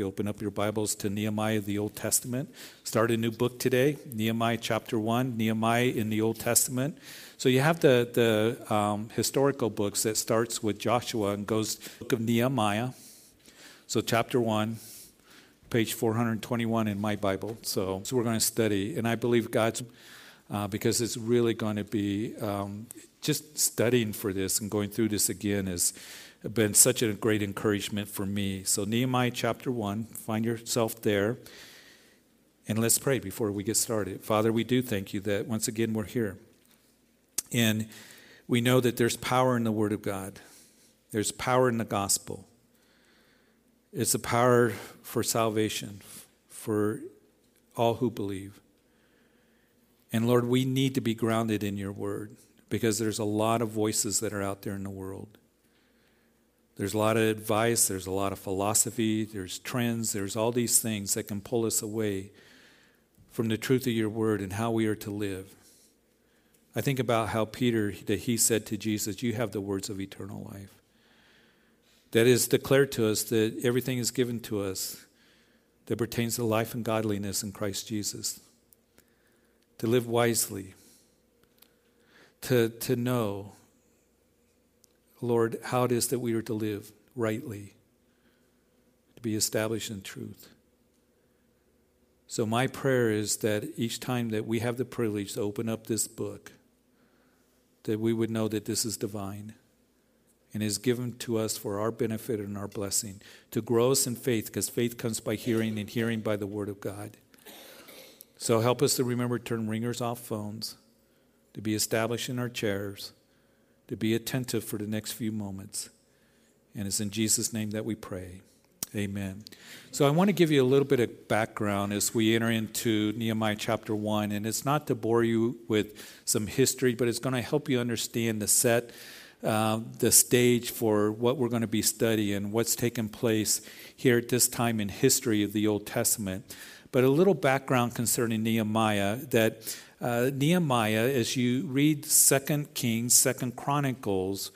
you open up your Bibles to Nehemiah, the Old Testament, start a new book today, Nehemiah chapter 1, Nehemiah in the Old Testament. So you have the, the um, historical books that starts with Joshua and goes book of Nehemiah. So chapter 1, page 421 in my Bible. So, so we're going to study. And I believe God's, uh, because it's really going to be um, just studying for this and going through this again is been such a great encouragement for me. So, Nehemiah chapter 1, find yourself there. And let's pray before we get started. Father, we do thank you that once again we're here. And we know that there's power in the Word of God, there's power in the gospel. It's a power for salvation for all who believe. And Lord, we need to be grounded in your Word because there's a lot of voices that are out there in the world. There's a lot of advice, there's a lot of philosophy, there's trends, there's all these things that can pull us away from the truth of your word and how we are to live. I think about how Peter that he said to Jesus, "You have the words of eternal life." That is declared to us that everything is given to us that pertains to life and godliness in Christ Jesus. To live wisely, to, to know Lord, how it is that we are to live rightly, to be established in truth. So, my prayer is that each time that we have the privilege to open up this book, that we would know that this is divine and is given to us for our benefit and our blessing, to grow us in faith, because faith comes by hearing and hearing by the Word of God. So, help us to remember to turn ringers off phones, to be established in our chairs to be attentive for the next few moments. And it's in Jesus' name that we pray. Amen. So I want to give you a little bit of background as we enter into Nehemiah chapter 1. And it's not to bore you with some history, but it's going to help you understand the set, uh, the stage for what we're going to be studying, what's taken place here at this time in history of the Old Testament. But a little background concerning Nehemiah that uh, Nehemiah, as you read Second Kings, Second Chronicles,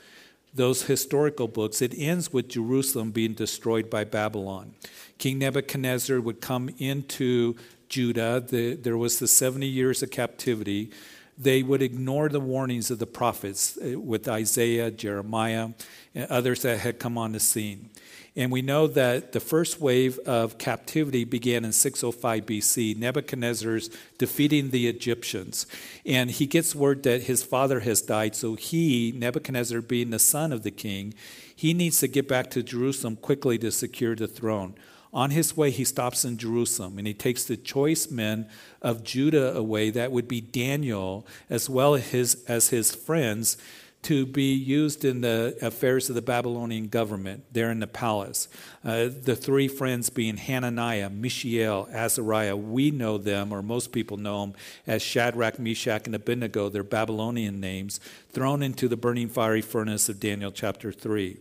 those historical books, it ends with Jerusalem being destroyed by Babylon. King Nebuchadnezzar would come into Judah. The, there was the 70 years of captivity. They would ignore the warnings of the prophets uh, with Isaiah, Jeremiah, and others that had come on the scene. And we know that the first wave of captivity began in 605 BC. Nebuchadnezzar's defeating the Egyptians. And he gets word that his father has died. So he, Nebuchadnezzar, being the son of the king, he needs to get back to Jerusalem quickly to secure the throne. On his way, he stops in Jerusalem and he takes the choice men of Judah away. That would be Daniel, as well as his, as his friends to be used in the affairs of the Babylonian government there in the palace. Uh, the three friends being Hananiah, Mishael, Azariah. We know them, or most people know them, as Shadrach, Meshach, and Abednego, their Babylonian names, thrown into the burning fiery furnace of Daniel chapter 3.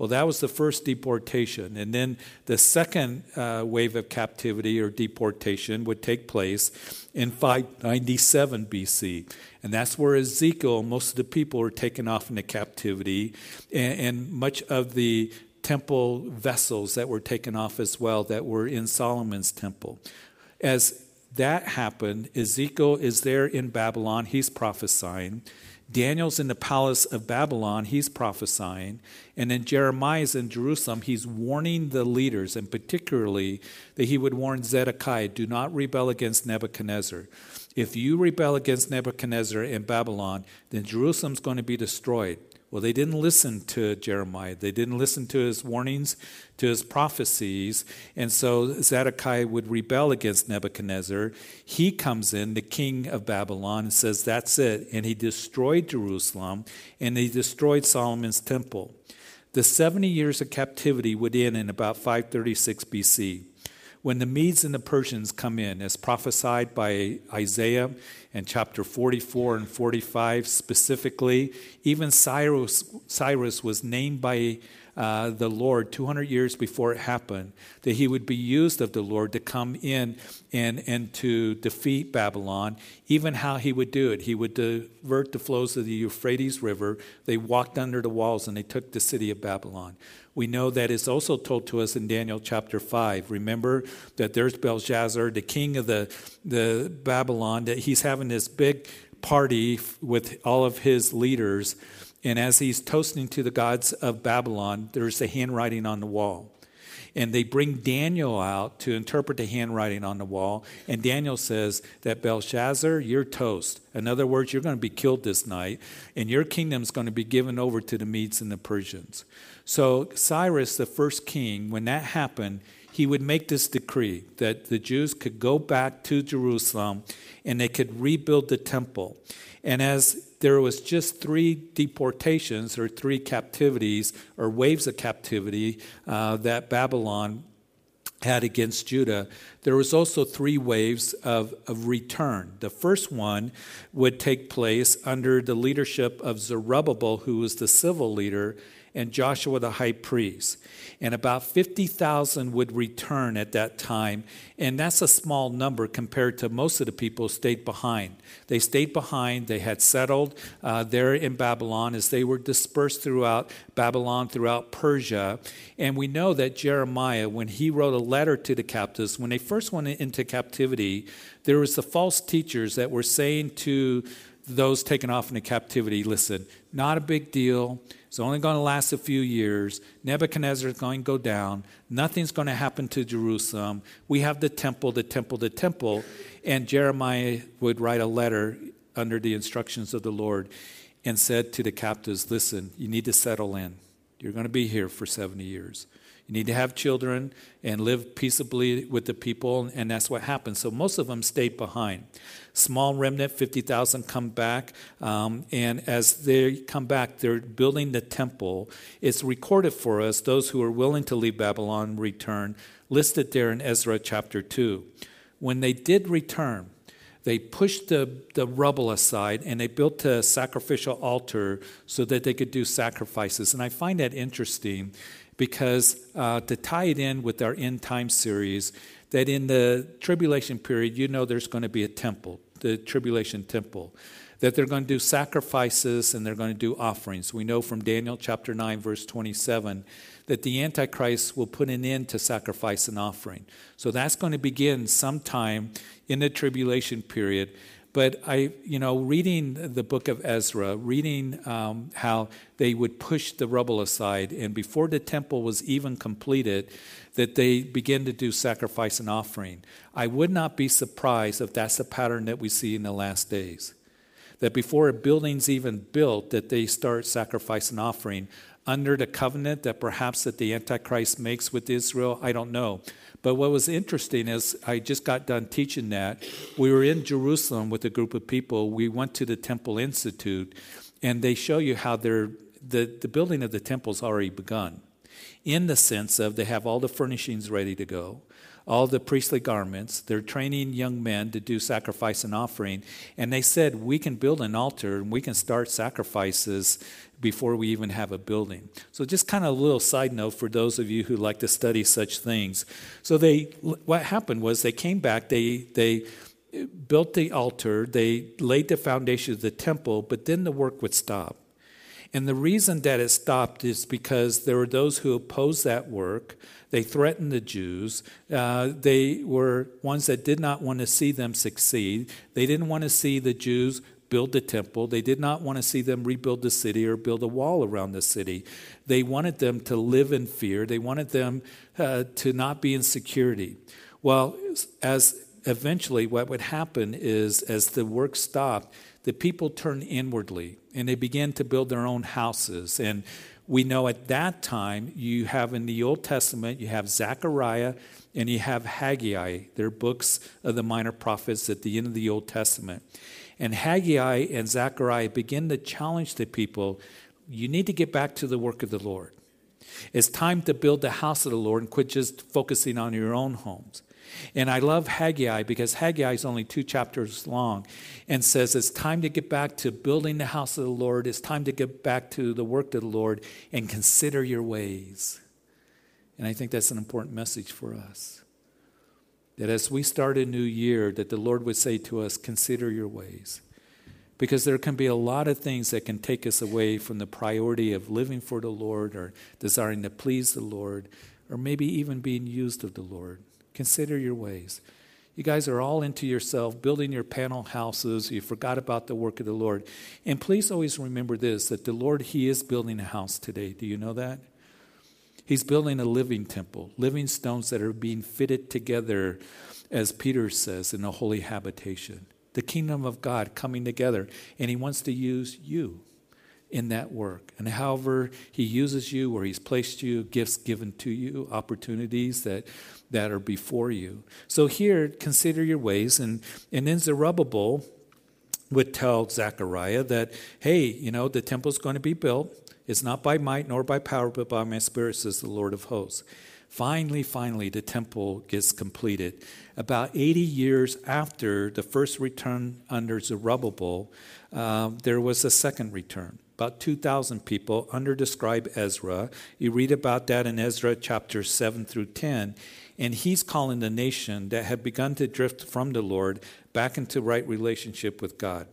Well, that was the first deportation. And then the second uh, wave of captivity or deportation would take place in 597 BC. And that's where Ezekiel, most of the people were taken off into captivity, and, and much of the temple vessels that were taken off as well that were in Solomon's temple. As that happened, Ezekiel is there in Babylon, he's prophesying. Daniel's in the palace of Babylon, he's prophesying. And then Jeremiah's in Jerusalem, he's warning the leaders, and particularly that he would warn Zedekiah do not rebel against Nebuchadnezzar. If you rebel against Nebuchadnezzar in Babylon, then Jerusalem's going to be destroyed. Well, they didn't listen to Jeremiah. They didn't listen to his warnings, to his prophecies. And so Zedekiah would rebel against Nebuchadnezzar. He comes in, the king of Babylon, and says, That's it. And he destroyed Jerusalem and he destroyed Solomon's temple. The 70 years of captivity would end in about 536 BC when the Medes and the Persians come in, as prophesied by Isaiah in chapter 44 and 45 specifically, even Cyrus, Cyrus was named by uh, the Lord 200 years before it happened, that he would be used of the Lord to come in and, and to defeat Babylon, even how he would do it. He would divert the flows of the Euphrates River. They walked under the walls and they took the city of Babylon. We know that it's also told to us in Daniel chapter 5. Remember that there's Belshazzar, the king of the, the Babylon, that he's having this big party with all of his leaders. And as he's toasting to the gods of Babylon, there's a handwriting on the wall. And they bring Daniel out to interpret the handwriting on the wall. And Daniel says that Belshazzar, you're toast. In other words, you're going to be killed this night, and your kingdom's going to be given over to the Medes and the Persians. So, Cyrus, the first king, when that happened, he would make this decree that the Jews could go back to Jerusalem and they could rebuild the temple. And as there was just three deportations or three captivities or waves of captivity uh, that Babylon had against Judah, there was also three waves of, of return. The first one would take place under the leadership of Zerubbabel, who was the civil leader, and Joshua the high priest. And about 50,000 would return at that time. And that's a small number compared to most of the people stayed behind. They stayed behind, they had settled uh, there in Babylon as they were dispersed throughout Babylon, throughout Persia. And we know that Jeremiah, when he wrote a letter to the captives, when they first went into captivity, there was the false teachers that were saying to those taken off into captivity, listen, not a big deal. It's only going to last a few years. Nebuchadnezzar is going to go down. Nothing's going to happen to Jerusalem. We have the temple, the temple, the temple. And Jeremiah would write a letter under the instructions of the Lord and said to the captives, Listen, you need to settle in. You're going to be here for 70 years. You need to have children and live peaceably with the people, and that's what happened. So most of them stayed behind. Small remnant, 50,000 come back, um, and as they come back, they're building the temple. It's recorded for us, those who are willing to leave Babylon return, listed there in Ezra chapter 2. When they did return, they pushed the, the rubble aside and they built a sacrificial altar so that they could do sacrifices. And I find that interesting because uh, to tie it in with our end time series, that in the tribulation period, you know there's going to be a temple, the tribulation temple, that they're going to do sacrifices and they're going to do offerings. We know from Daniel chapter 9, verse 27, that the Antichrist will put an end to sacrifice and offering. So that's going to begin sometime in the tribulation period. But I, you know, reading the book of Ezra, reading um, how they would push the rubble aside, and before the temple was even completed, that they begin to do sacrifice and offering. I would not be surprised if that's a pattern that we see in the last days. That before a building's even built, that they start sacrifice and offering under the covenant that perhaps that the Antichrist makes with Israel. I don't know. But what was interesting is I just got done teaching that. We were in Jerusalem with a group of people. We went to the Temple Institute, and they show you how they're, the, the building of the temple's already begun in the sense of they have all the furnishings ready to go all the priestly garments. They're training young men to do sacrifice and offering. And they said, We can build an altar and we can start sacrifices before we even have a building. So, just kind of a little side note for those of you who like to study such things. So, they what happened was they came back, they, they built the altar, they laid the foundation of the temple, but then the work would stop. And the reason that it stopped is because there were those who opposed that work. They threatened the Jews. Uh, they were ones that did not want to see them succeed. They didn't want to see the Jews build the temple. They did not want to see them rebuild the city or build a wall around the city. They wanted them to live in fear. They wanted them uh, to not be in security. Well, as eventually what would happen is as the work stopped, the people turned inwardly and they began to build their own houses. And we know at that time, you have in the Old Testament, you have Zechariah and you have Haggai. They're books of the minor prophets at the end of the Old Testament. And Haggai and Zechariah begin to challenge the people you need to get back to the work of the Lord. It's time to build the house of the Lord and quit just focusing on your own homes. And I love Haggai because Haggai is only two chapters long and says it's time to get back to building the house of the Lord. It's time to get back to the work of the Lord and consider your ways. And I think that's an important message for us. That as we start a new year, that the Lord would say to us, consider your ways. Because there can be a lot of things that can take us away from the priority of living for the Lord or desiring to please the Lord or maybe even being used of the Lord. Consider your ways. You guys are all into yourself, building your panel houses. You forgot about the work of the Lord. And please always remember this that the Lord, He is building a house today. Do you know that? He's building a living temple, living stones that are being fitted together, as Peter says, in a holy habitation the kingdom of God coming together. And He wants to use you in that work. And however He uses you, where He's placed you, gifts given to you, opportunities that, that are before you. So here, consider your ways. And, and then Zerubbabel would tell Zechariah that, hey, you know, the temple's going to be built. It's not by might nor by power, but by my spirit, says the Lord of hosts. Finally, finally, the temple gets completed. About 80 years after the first return under Zerubbabel, uh, there was a second return. About 2,000 people under the scribe Ezra. You read about that in Ezra chapter 7 through 10. And he's calling the nation that had begun to drift from the Lord back into right relationship with God.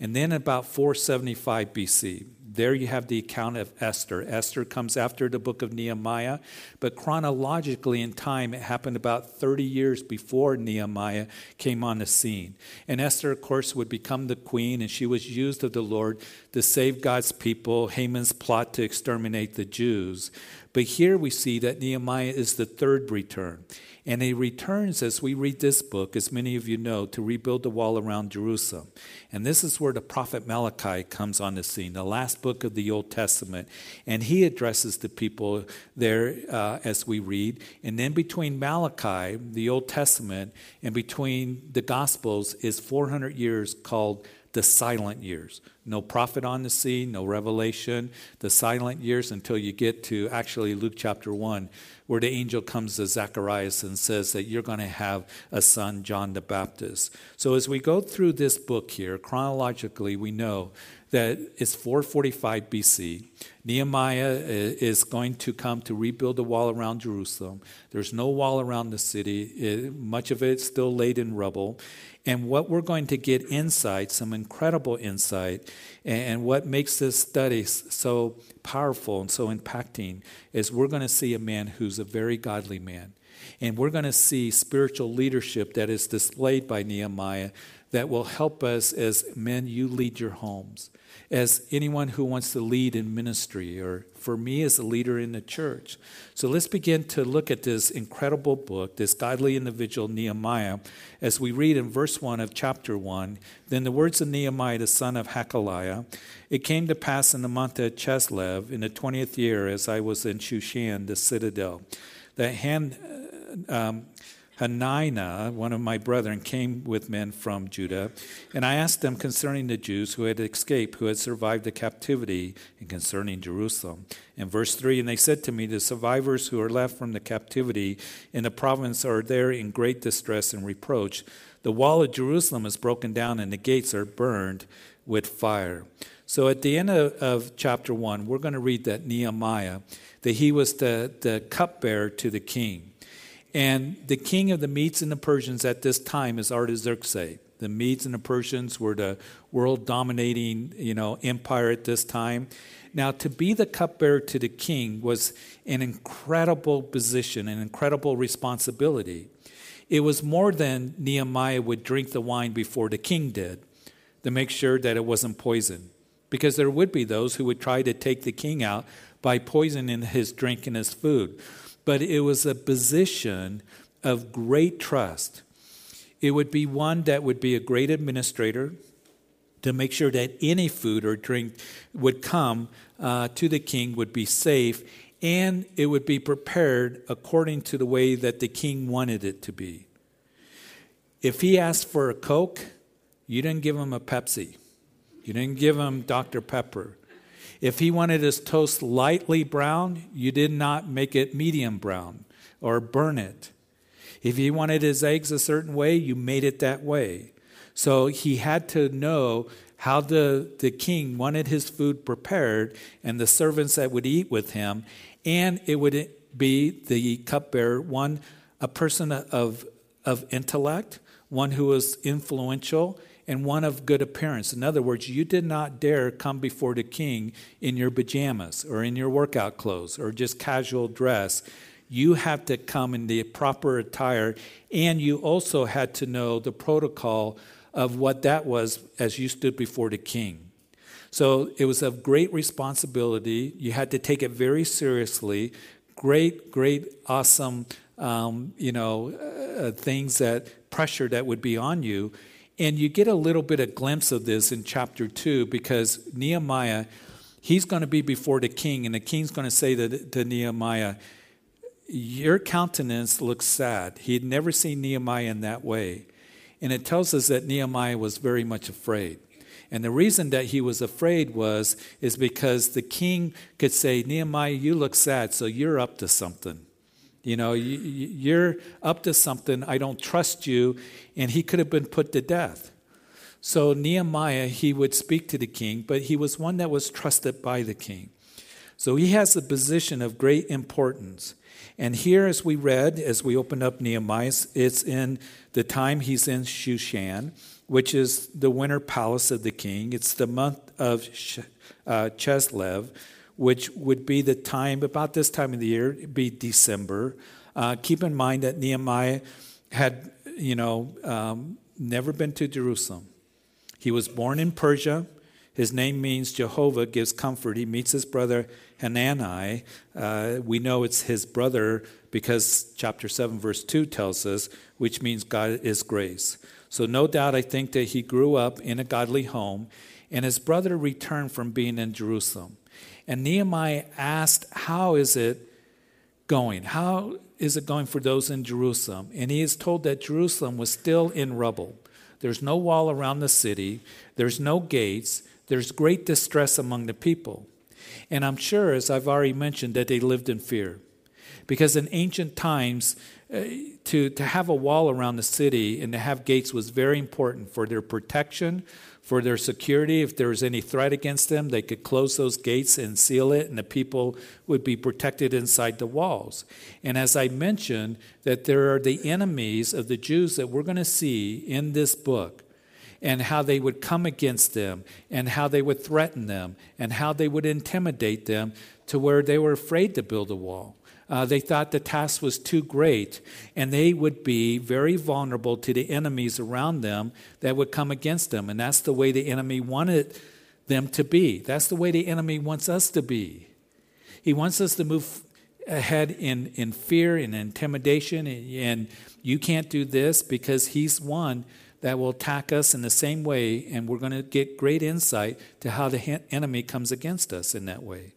And then about 475 BC, there you have the account of Esther. Esther comes after the book of Nehemiah, but chronologically in time, it happened about 30 years before Nehemiah came on the scene. And Esther, of course, would become the queen, and she was used of the Lord to save God's people, Haman's plot to exterminate the Jews. But here we see that Nehemiah is the third return. And he returns, as we read this book, as many of you know, to rebuild the wall around Jerusalem. And this is where the prophet Malachi comes on the scene, the last book of the Old Testament. And he addresses the people there uh, as we read. And then between Malachi, the Old Testament, and between the Gospels is 400 years called the silent years. No prophet on the scene, no revelation, the silent years until you get to actually Luke chapter 1, where the angel comes to Zacharias and says that you're going to have a son, John the Baptist. So as we go through this book here, chronologically, we know that it's 445 BC. Nehemiah uh, is going to come to rebuild the wall around Jerusalem. There's no wall around the city, it, much of it still laid in rubble. And what we're going to get insight, some incredible insight, and what makes this study so powerful and so impacting is we're going to see a man who's a very godly man. And we're going to see spiritual leadership that is displayed by Nehemiah that will help us as men, you lead your homes as anyone who wants to lead in ministry, or for me as a leader in the church. So let's begin to look at this incredible book, this godly individual, Nehemiah, as we read in verse 1 of chapter 1. Then the words of Nehemiah, the son of Hachaliah It came to pass in the month of Chislev, in the 20th year, as I was in Shushan, the citadel, that hand. Um, Hananiah, one of my brethren, came with men from Judah, and I asked them concerning the Jews who had escaped, who had survived the captivity, and concerning Jerusalem. In verse 3, and they said to me, The survivors who are left from the captivity in the province are there in great distress and reproach. The wall of Jerusalem is broken down, and the gates are burned with fire. So at the end of, of chapter 1, we're going to read that Nehemiah, that he was the, the cupbearer to the king. And the king of the Medes and the Persians at this time is Artaxerxes. The Medes and the Persians were the world dominating, you know, empire at this time. Now, to be the cupbearer to the king was an incredible position, an incredible responsibility. It was more than Nehemiah would drink the wine before the king did to make sure that it wasn't poisoned. Because there would be those who would try to take the king out by poisoning his drink and his food but it was a position of great trust. It would be one that would be a great administrator to make sure that any food or drink would come uh, to the king would be safe and it would be prepared according to the way that the king wanted it to be. If he asked for a Coke, you didn't give him a Pepsi. You didn't give him Dr. Pepper. If he wanted his toast lightly brown, you did not make it medium brown or burn it. If he wanted his eggs a certain way, you made it that way. So he had to know how the, the king wanted his food prepared and the servants that would eat with him. And it would be the cupbearer, one, a person of, of intellect, one who was influential, and one of good appearance. In other words, you did not dare come before the king in your pajamas or in your workout clothes or just casual dress. You had to come in the proper attire, and you also had to know the protocol of what that was as you stood before the king. So it was of great responsibility. You had to take it very seriously. Great, great, awesome, um, you know, uh, things that pressure that would be on you. And you get a little bit of glimpse of this in chapter two because Nehemiah, he's going to be before the king, and the king's going to say to, to Nehemiah, Your countenance looks sad. He had never seen Nehemiah in that way. And it tells us that Nehemiah was very much afraid. And the reason that he was afraid was is because the king could say, Nehemiah, you look sad, so you're up to something. You know, you're up to something. I don't trust you. And he could have been put to death. So Nehemiah, he would speak to the king, but he was one that was trusted by the king. So he has a position of great importance. And here, as we read, as we opened up Nehemiah, it's in the time he's in Shushan, which is the winter palace of the king. It's the month of uh, Chislev, which would be the time, about this time of the year, it'd be December. Uh, keep in mind that Nehemiah had, you know, um, never been to Jerusalem. He was born in Persia. His name means Jehovah gives comfort. He meets his brother Hanani. Uh, we know it's his brother because chapter 7, verse 2 tells us, which means God is grace. So, no doubt, I think that he grew up in a godly home, and his brother returned from being in Jerusalem. And Nehemiah asked, How is it going? How is it going for those in Jerusalem? And he is told that Jerusalem was still in rubble. There's no wall around the city, there's no gates, there's great distress among the people. And I'm sure, as I've already mentioned, that they lived in fear. Because in ancient times, uh, to, to have a wall around the city and to have gates was very important for their protection, for their security. If there was any threat against them, they could close those gates and seal it, and the people would be protected inside the walls. And as I mentioned, that there are the enemies of the Jews that we're going to see in this book and how they would come against them, and how they would threaten them, and how they would intimidate them to where they were afraid to build a wall. Uh, they thought the task was too great, and they would be very vulnerable to the enemies around them that would come against them. And that's the way the enemy wanted them to be. That's the way the enemy wants us to be. He wants us to move ahead in, in fear and intimidation, and, and you can't do this because he's one that will attack us in the same way, and we're going to get great insight to how the enemy comes against us in that way.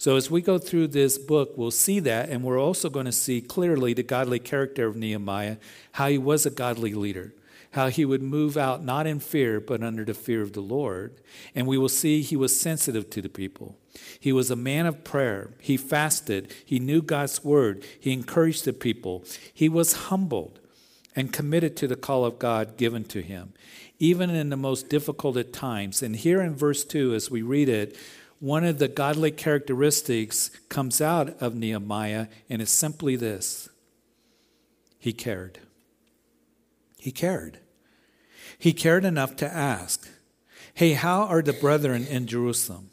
So, as we go through this book, we'll see that, and we're also going to see clearly the godly character of Nehemiah, how he was a godly leader, how he would move out not in fear, but under the fear of the Lord. And we will see he was sensitive to the people. He was a man of prayer. He fasted. He knew God's word. He encouraged the people. He was humbled and committed to the call of God given to him, even in the most difficult at times. And here in verse 2, as we read it, one of the godly characteristics comes out of Nehemiah, and it's simply this he cared. He cared. He cared enough to ask, Hey, how are the brethren in Jerusalem?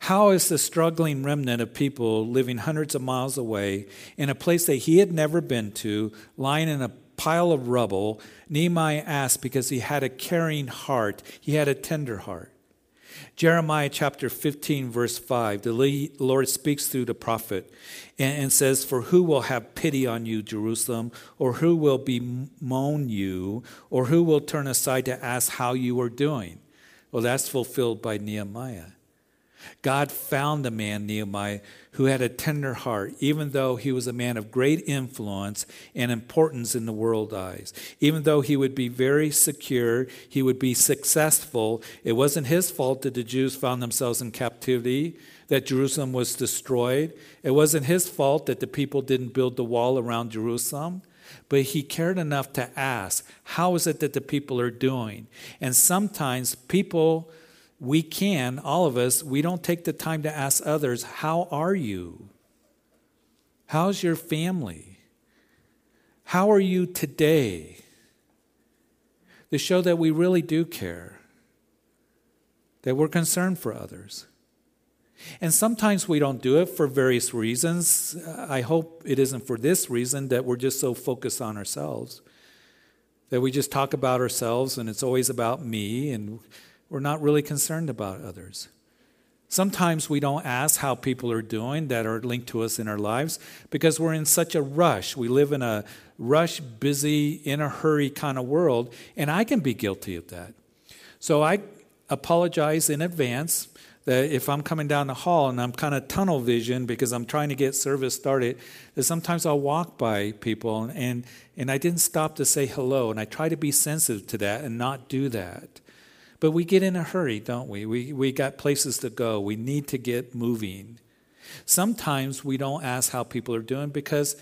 How is the struggling remnant of people living hundreds of miles away in a place that he had never been to, lying in a pile of rubble, Nehemiah asked because he had a caring heart, he had a tender heart. Jeremiah chapter 15, verse 5, the Lord speaks through the prophet and, says, For who will have pity on you, Jerusalem? Or who will bemoan you? Or who will turn aside to ask how you are doing? Well, that's fulfilled by Nehemiah. God found the man, Nehemiah, who had a tender heart, even though he was a man of great influence and importance in the world eyes. Even though he would be very secure, he would be successful. It wasn't his fault that the Jews found themselves in captivity, that Jerusalem was destroyed. It wasn't his fault that the people didn't build the wall around Jerusalem. But he cared enough to ask, How is it that the people are doing? And sometimes people we can, all of us, we don't take the time to ask others, How are you? How's your family? How are you today? To show that we really do care, that we're concerned for others. And sometimes we don't do it for various reasons. I hope it isn't for this reason that we're just so focused on ourselves, that we just talk about ourselves and it's always about me and we're not really concerned about others. Sometimes we don't ask how people are doing that are linked to us in our lives because we're in such a rush. We live in a rush, busy, in a hurry kind of world, and I can be guilty of that. So I apologize in advance that if I'm coming down the hall and I'm kind of tunnel vision because I'm trying to get service started, that sometimes I'll walk by people and, and I didn't stop to say hello. And I try to be sensitive to that and not do that. But we get in a hurry, don't we? We, we got places to go. We need to get moving. Sometimes we don't ask how people are doing because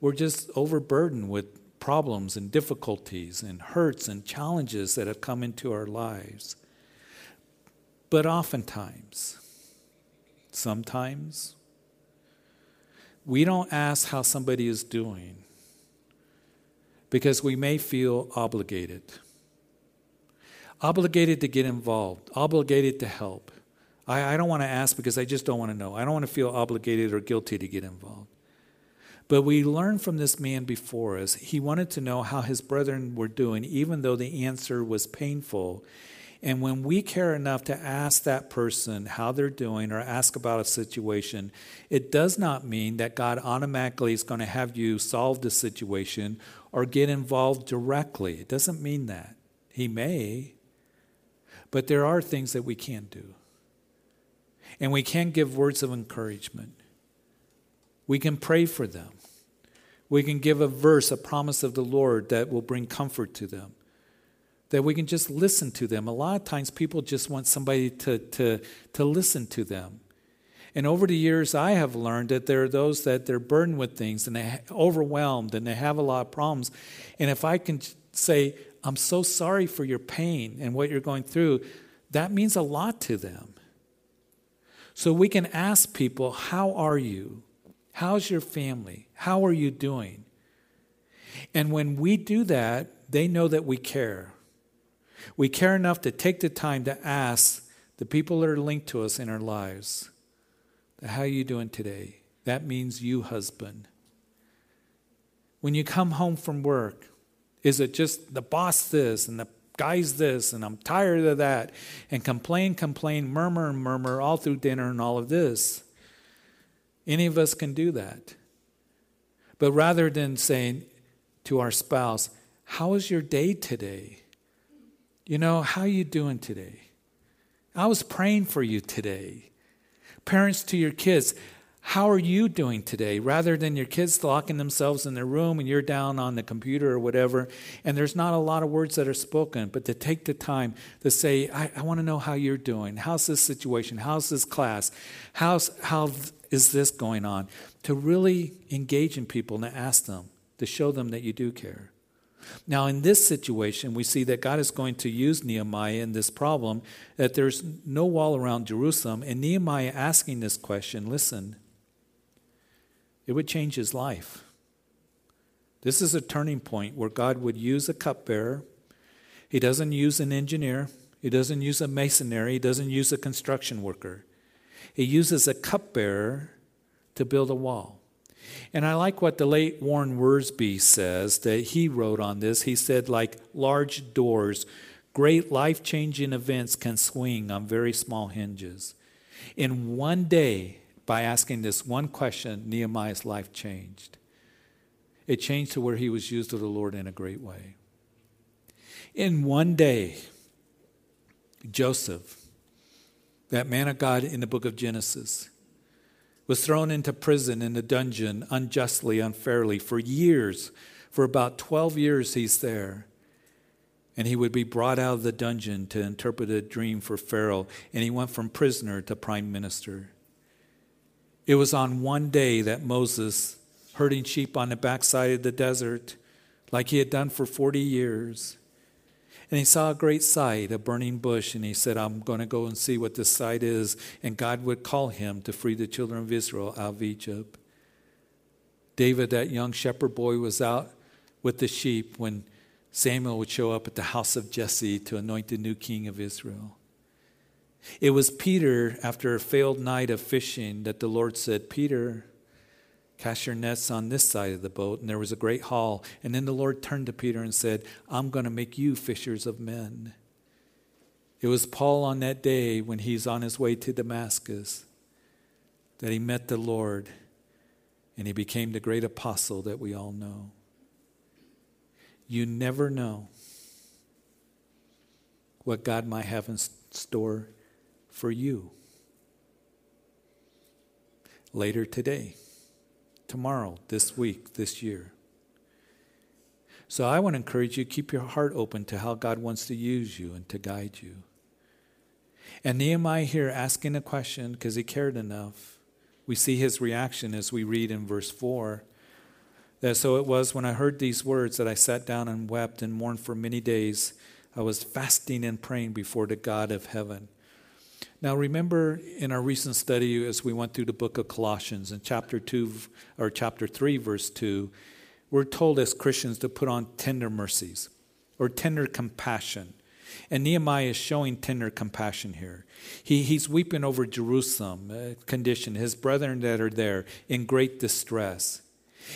we're just overburdened with problems and difficulties and hurts and challenges that have come into our lives. But oftentimes, sometimes, we don't ask how somebody is doing because we may feel obligated obligated to get involved, obligated to help. I, I don't want to ask because I just don't want to know. I don't want to feel obligated or guilty to get involved. But we learned from this man before us, he wanted to know how his brethren were doing, even though the answer was painful. And when we care enough to ask that person how they're doing or ask about a situation, it does not mean that God automatically is going to have you solve the situation or get involved directly. It doesn't mean that. He may, but there are things that we can do. And we can give words of encouragement. We can pray for them. We can give a verse, a promise of the Lord that will bring comfort to them. That we can just listen to them. A lot of times people just want somebody to, to, to listen to them. And over the years, I have learned that there are those that they're burdened with things and they're overwhelmed and they have a lot of problems. And if I can say, I'm so sorry for your pain and what you're going through, that means a lot to them. So we can ask people, How are you? How's your family? How are you doing? And when we do that, they know that we care. We care enough to take the time to ask the people that are linked to us in our lives, How are you doing today? That means you, husband. When you come home from work, is it just the boss this and the guy's this and I'm tired of that and complain, complain, murmur, murmur all through dinner and all of this? Any of us can do that. But rather than saying to our spouse, How was your day today? You know, how are you doing today? I was praying for you today. Parents to your kids, how are you doing today? Rather than your kids locking themselves in their room and you're down on the computer or whatever, and there's not a lot of words that are spoken, but to take the time to say, I, I want to know how you're doing. How's this situation? How's this class? How's, how is this going on? To really engage in people and to ask them, to show them that you do care. Now, in this situation, we see that God is going to use Nehemiah in this problem that there's no wall around Jerusalem, and Nehemiah asking this question listen, it would change his life. This is a turning point where God would use a cupbearer. He doesn't use an engineer, he doesn't use a masonry, he doesn't use a construction worker. He uses a cupbearer to build a wall. And I like what the late Warren Wiersbe says that he wrote on this. He said, like large doors, great life changing events can swing on very small hinges. In one day, by asking this one question, Nehemiah's life changed. It changed to where he was used of the Lord in a great way. In one day, Joseph, that man of God in the book of Genesis, was thrown into prison in a dungeon unjustly, unfairly for years. For about 12 years, he's there. And he would be brought out of the dungeon to interpret a dream for Pharaoh. And he went from prisoner to prime minister. It was on one day that Moses, herding sheep on the backside of the desert, like he had done for 40 years, and he saw a great sight, a burning bush, and he said, I'm going to go and see what this sight is. And God would call him to free the children of Israel out of Egypt. David, that young shepherd boy, was out with the sheep when Samuel would show up at the house of Jesse to anoint the new king of Israel. It was Peter, after a failed night of fishing, that the Lord said, Peter, Cast your nets on this side of the boat. And there was a great haul. And then the Lord turned to Peter and said, I'm going to make you fishers of men. It was Paul on that day when he's on his way to Damascus that he met the Lord and he became the great apostle that we all know. You never know what God might have in store for you later today tomorrow, this week, this year. So I want to encourage you keep your heart open to how God wants to use you and to guide you. And Nehemiah here asking a question because he cared enough. We see his reaction as we read in verse 4 that so it was when I heard these words that I sat down and wept and mourned for many days. I was fasting and praying before the God of heaven. Now, remember in our recent study as we went through the book of Colossians in chapter 2 or chapter 3, verse 2, we're told as Christians to put on tender mercies or tender compassion. And Nehemiah is showing tender compassion here. He, he's weeping over Jerusalem uh, condition, his brethren that are there in great distress.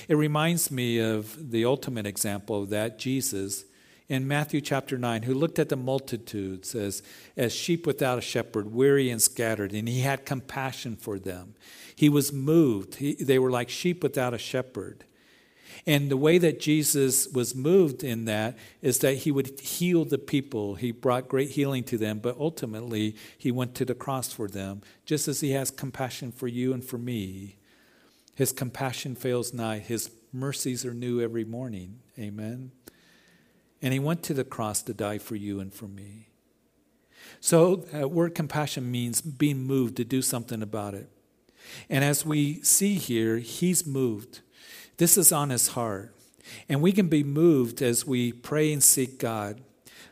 It reminds me of the ultimate example of that, Jesus in Matthew chapter 9 who looked at the multitudes as, as sheep without a shepherd, weary and scattered, and he had compassion for them. He was moved. He, they were like sheep without a shepherd. And the way that Jesus was moved in that is that he would heal the people. He brought great healing to them, but ultimately he went to the cross for them, just as he has compassion for you and for me. His compassion fails not, his mercies are new every morning. Amen. And he went to the cross to die for you and for me. So, uh, word compassion means being moved to do something about it. And as we see here, he's moved. This is on his heart. And we can be moved as we pray and seek God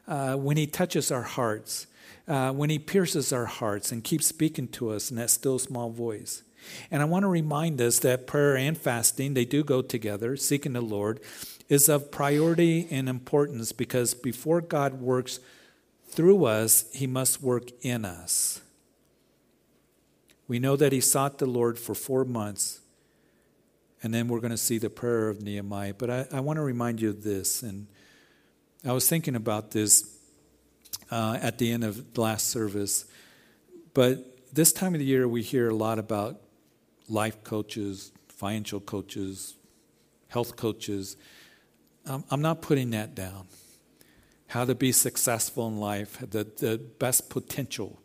uh, when he touches our hearts, uh, when he pierces our hearts and keeps speaking to us in that still small voice. And I want to remind us that prayer and fasting, they do go together, seeking the Lord is of priority and importance because before God works through us, he must work in us. We know that he sought the Lord for four months, and then we're going to see the prayer of Nehemiah. But I, I want to remind you of this, and I was thinking about this uh, at the end of the last service. But this time of the year, we hear a lot about life coaches, financial coaches, health coaches. I'm not putting that down. How to be successful in life, the, the best potential.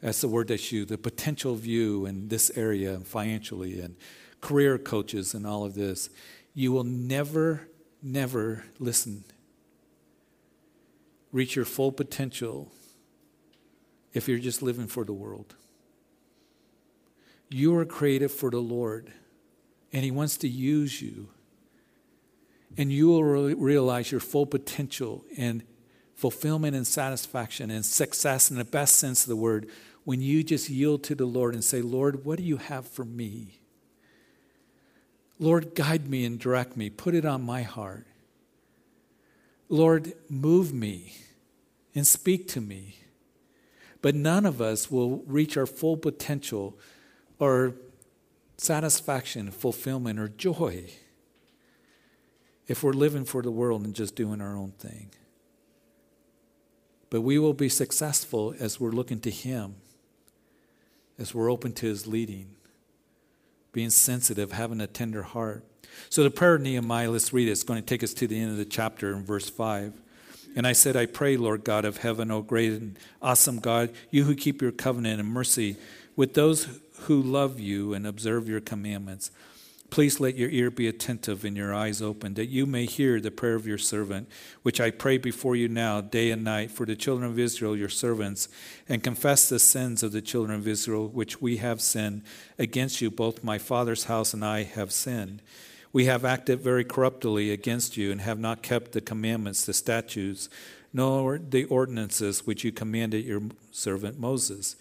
That's the word that's used, the potential view in this area financially and career coaches and all of this. You will never, never listen. Reach your full potential if you're just living for the world. You are created for the Lord, and He wants to use you and you will re- realize your full potential and fulfillment and satisfaction and success in the best sense of the word when you just yield to the Lord and say, Lord, what do you have for me? Lord, guide me and direct me. Put it on my heart. Lord, move me and speak to me. But none of us will reach our full potential or satisfaction, fulfillment, or joy if we're living for the world and just doing our own thing. But we will be successful as we're looking to Him, as we're open to His leading, being sensitive, having a tender heart. So, the prayer of Nehemiah, let's read it. It's going to take us to the end of the chapter in verse 5. And I said, I pray, Lord God of heaven, O great and awesome God, you who keep your covenant and mercy with those who love you and observe your commandments. Please let your ear be attentive and your eyes open, that you may hear the prayer of your servant, which I pray before you now, day and night, for the children of Israel, your servants, and confess the sins of the children of Israel, which we have sinned against you. Both my father's house and I have sinned. We have acted very corruptly against you, and have not kept the commandments, the statutes, nor the ordinances which you commanded your servant Moses.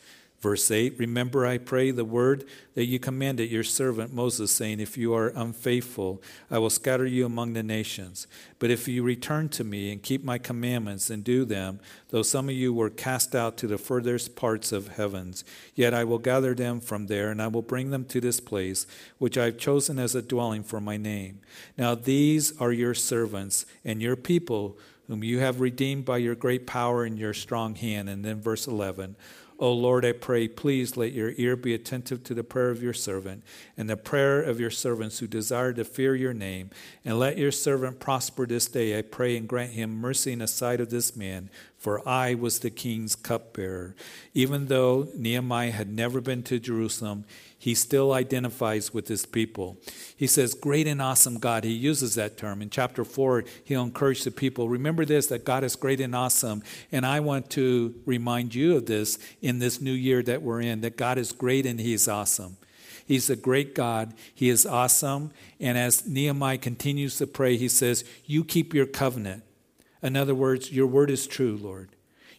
Verse 8 Remember, I pray, the word that you commanded your servant Moses, saying, If you are unfaithful, I will scatter you among the nations. But if you return to me and keep my commandments and do them, though some of you were cast out to the furthest parts of heavens, yet I will gather them from there, and I will bring them to this place, which I have chosen as a dwelling for my name. Now these are your servants and your people, whom you have redeemed by your great power and your strong hand. And then verse 11. O Lord, I pray, please let your ear be attentive to the prayer of your servant and the prayer of your servants who desire to fear your name. And let your servant prosper this day, I pray, and grant him mercy in the sight of this man, for I was the king's cupbearer. Even though Nehemiah had never been to Jerusalem, he still identifies with his people. He says, Great and awesome God. He uses that term. In chapter 4, he'll encourage the people remember this, that God is great and awesome. And I want to remind you of this in this new year that we're in, that God is great and he's awesome. He's a great God. He is awesome. And as Nehemiah continues to pray, he says, You keep your covenant. In other words, your word is true, Lord.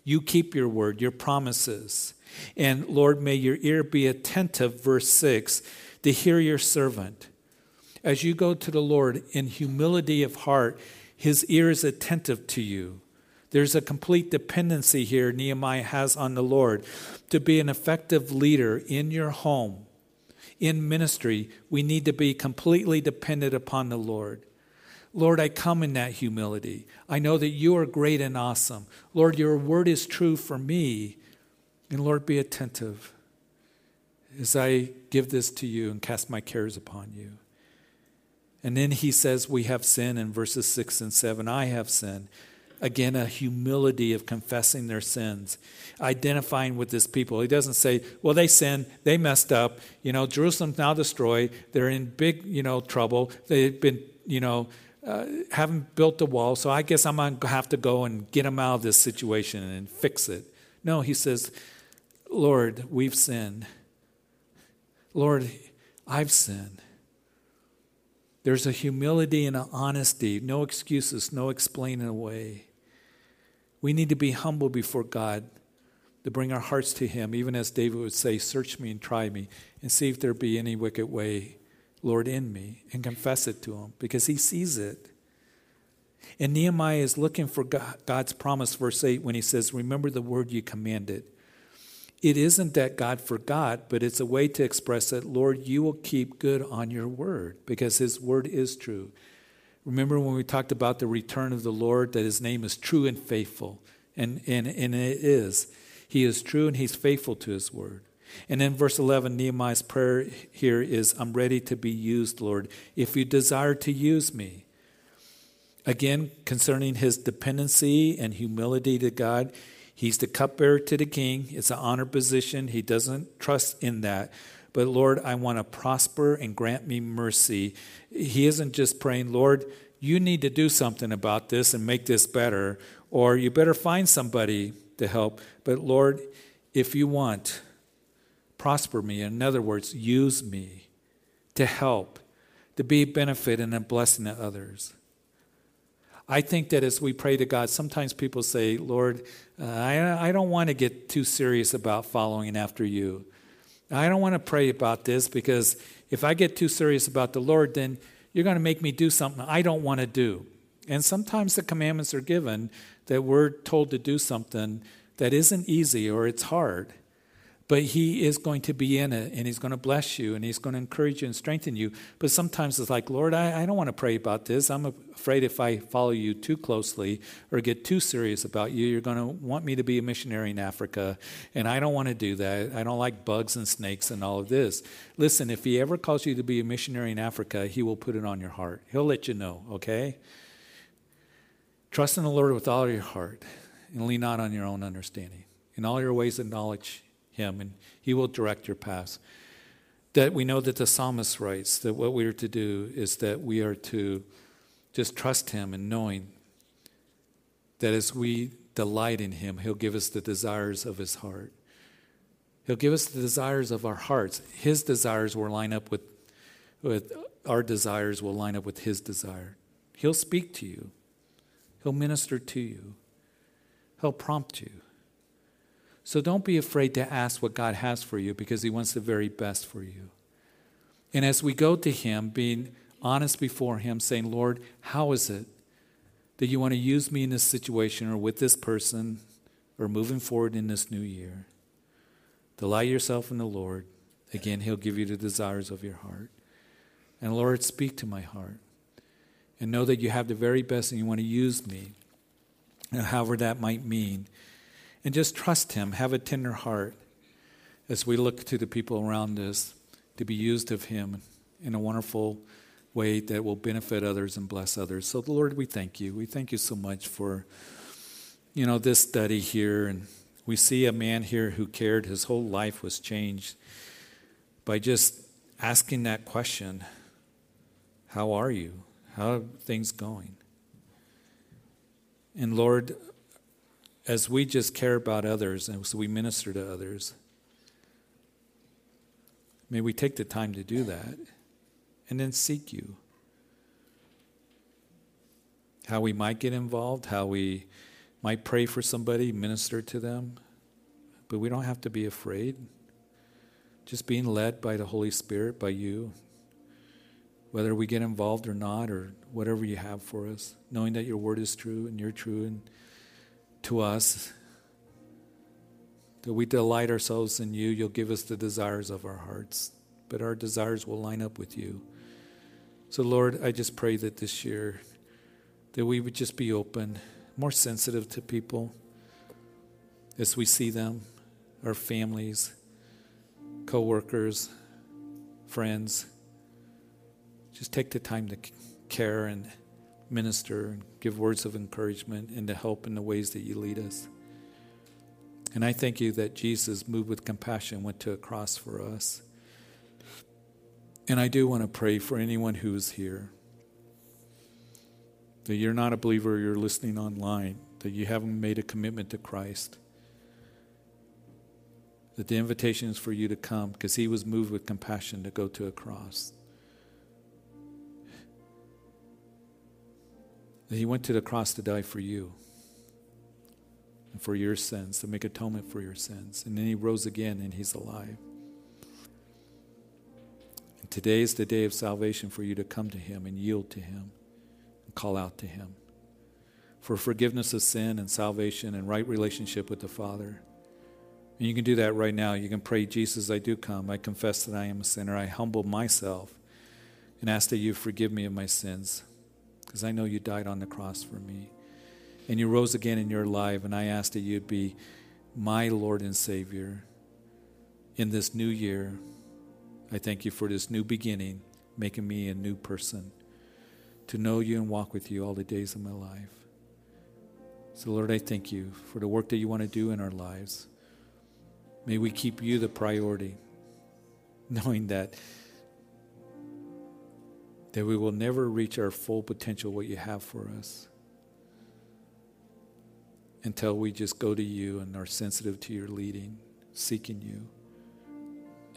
You keep your word, your promises. And Lord, may your ear be attentive, verse 6, to hear your servant. As you go to the Lord in humility of heart, his ear is attentive to you. There's a complete dependency here Nehemiah has on the Lord. To be an effective leader in your home, in ministry, we need to be completely dependent upon the Lord. Lord, I come in that humility. I know that you are great and awesome. Lord, your word is true for me. And Lord, be attentive as I give this to you and cast my cares upon you. And then he says, We have sinned in verses 6 and 7. I have sinned. Again, a humility of confessing their sins, identifying with this people. He doesn't say, Well, they sinned, they messed up. You know, Jerusalem's now destroyed. They're in big, you know, trouble. They've been, you know, uh, haven't built the wall, so I guess I'm going to have to go and get them out of this situation and fix it. No, he says, Lord, we've sinned. Lord, I've sinned. There's a humility and an honesty, no excuses, no explaining away. We need to be humble before God to bring our hearts to Him, even as David would say, Search me and try me, and see if there be any wicked way, Lord, in me, and confess it to Him, because He sees it. And Nehemiah is looking for God's promise, verse 8, when he says, Remember the word you commanded it isn't that God forgot, but it's a way to express that, Lord, you will keep good on your word because his word is true. Remember when we talked about the return of the Lord, that his name is true and faithful? And, and, and it is. He is true and he's faithful to his word. And then verse 11, Nehemiah's prayer here is, I'm ready to be used, Lord, if you desire to use me. Again, concerning his dependency and humility to God, He's the cupbearer to the king. It's an honor position. He doesn't trust in that. But Lord, I want to prosper and grant me mercy. He isn't just praying, Lord, you need to do something about this and make this better, or you better find somebody to help. But Lord, if you want, prosper me. In other words, use me to help, to be a benefit and a blessing to others. I think that as we pray to God, sometimes people say, Lord, uh, I, I don't want to get too serious about following after you. I don't want to pray about this because if I get too serious about the Lord, then you're going to make me do something I don't want to do. And sometimes the commandments are given that we're told to do something that isn't easy or it's hard. But He is going to be in it and He's going to bless you and He's going to encourage you and strengthen you. But sometimes it's like, Lord, I, I don't want to pray about this. I'm afraid if I follow you too closely or get too serious about you, you're going to want me to be a missionary in Africa. And I don't want to do that. I don't like bugs and snakes and all of this. Listen, if He ever calls you to be a missionary in Africa, He will put it on your heart. He'll let you know, okay? Trust in the Lord with all your heart and lean not on your own understanding. In all your ways, acknowledge Him, and He will direct your paths. That we know that the psalmist writes that what we are to do is that we are to just trust Him and knowing that as we delight in Him, He'll give us the desires of His heart. He'll give us the desires of our hearts. His desires will line up with, with our desires, will line up with His desire. He'll speak to you, He'll minister to you, He'll prompt you. So don't be afraid to ask what God has for you because He wants the very best for you. And as we go to Him, being honest before Him, saying, Lord, how is it that you want to use me in this situation or with this person or moving forward in this new year? Delight yourself in the Lord. Again, He'll give you the desires of your heart. And Lord, speak to my heart. And know that you have the very best and you want to use me, however that might mean. And just trust Him. Have a tender heart as we look to the people around us to be used of Him in a wonderful way that will benefit others and bless others. So, Lord, we thank you. We thank you so much for, you know, this study here. And we see a man here who cared. His whole life was changed by just asking that question How are you? How are things going? And Lord, as we just care about others and so we minister to others, may we take the time to do that and then seek you. How we might get involved, how we might pray for somebody, minister to them, but we don't have to be afraid. Just being led by the Holy Spirit, by you, whether we get involved or not, or whatever you have for us, knowing that your word is true and you're true and to us, that we delight ourselves in you, you'll give us the desires of our hearts, but our desires will line up with you. So, Lord, I just pray that this year that we would just be open, more sensitive to people as we see them, our families, co-workers, friends. Just take the time to care and minister give words of encouragement and to help in the ways that you lead us. And I thank you that Jesus, moved with compassion, went to a cross for us. And I do want to pray for anyone who is here that you're not a believer, you're listening online, that you haven't made a commitment to Christ. That the invitation is for you to come because he was moved with compassion to go to a cross. That he went to the cross to die for you and for your sins, to make atonement for your sins. And then he rose again and he's alive. And today is the day of salvation for you to come to Him and yield to Him and call out to Him for forgiveness of sin and salvation and right relationship with the Father. And you can do that right now. You can pray, Jesus, I do come. I confess that I am a sinner. I humble myself and ask that you forgive me of my sins because I know you died on the cross for me. And you rose again in your life, and I ask that you'd be my Lord and Savior in this new year. I thank you for this new beginning, making me a new person, to know you and walk with you all the days of my life. So, Lord, I thank you for the work that you want to do in our lives. May we keep you the priority, knowing that that we will never reach our full potential what you have for us until we just go to you and are sensitive to your leading, seeking you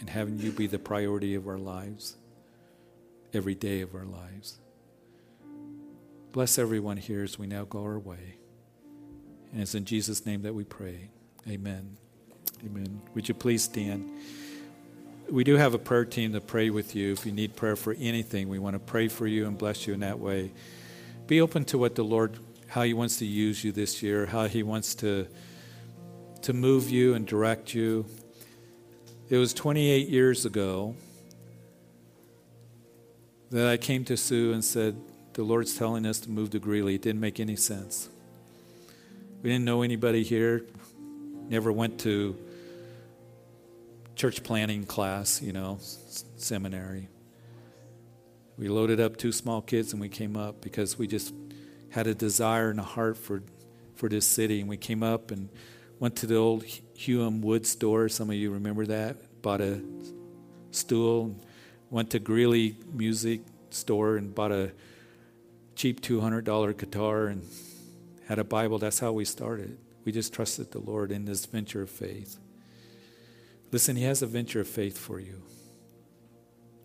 and having you be the priority of our lives, every day of our lives. Bless everyone here as we now go our way. And it's in Jesus' name that we pray. Amen. Amen. Would you please stand? We do have a prayer team to pray with you. If you need prayer for anything, we want to pray for you and bless you in that way. Be open to what the Lord, how He wants to use you this year, how He wants to, to move you and direct you. It was 28 years ago that I came to Sue and said, The Lord's telling us to move to Greeley. It didn't make any sense. We didn't know anybody here, never went to church planning class, you know, seminary. We loaded up two small kids and we came up because we just had a desire and a heart for, for this city. And we came up and went to the old Hugh M. Wood store. Some of you remember that. Bought a stool. Went to Greeley Music Store and bought a cheap $200 guitar and had a Bible. That's how we started. We just trusted the Lord in this venture of faith. Listen, He has a venture of faith for you.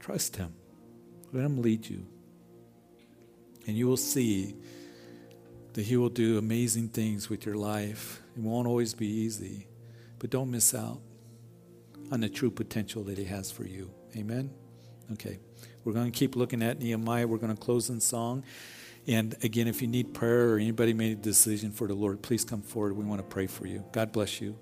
Trust Him, let Him lead you. And you will see that He will do amazing things with your life. It won't always be easy, but don't miss out on the true potential that He has for you. Amen? Okay. We're going to keep looking at Nehemiah. We're going to close in song. And again, if you need prayer or anybody made a decision for the Lord, please come forward. We want to pray for you. God bless you.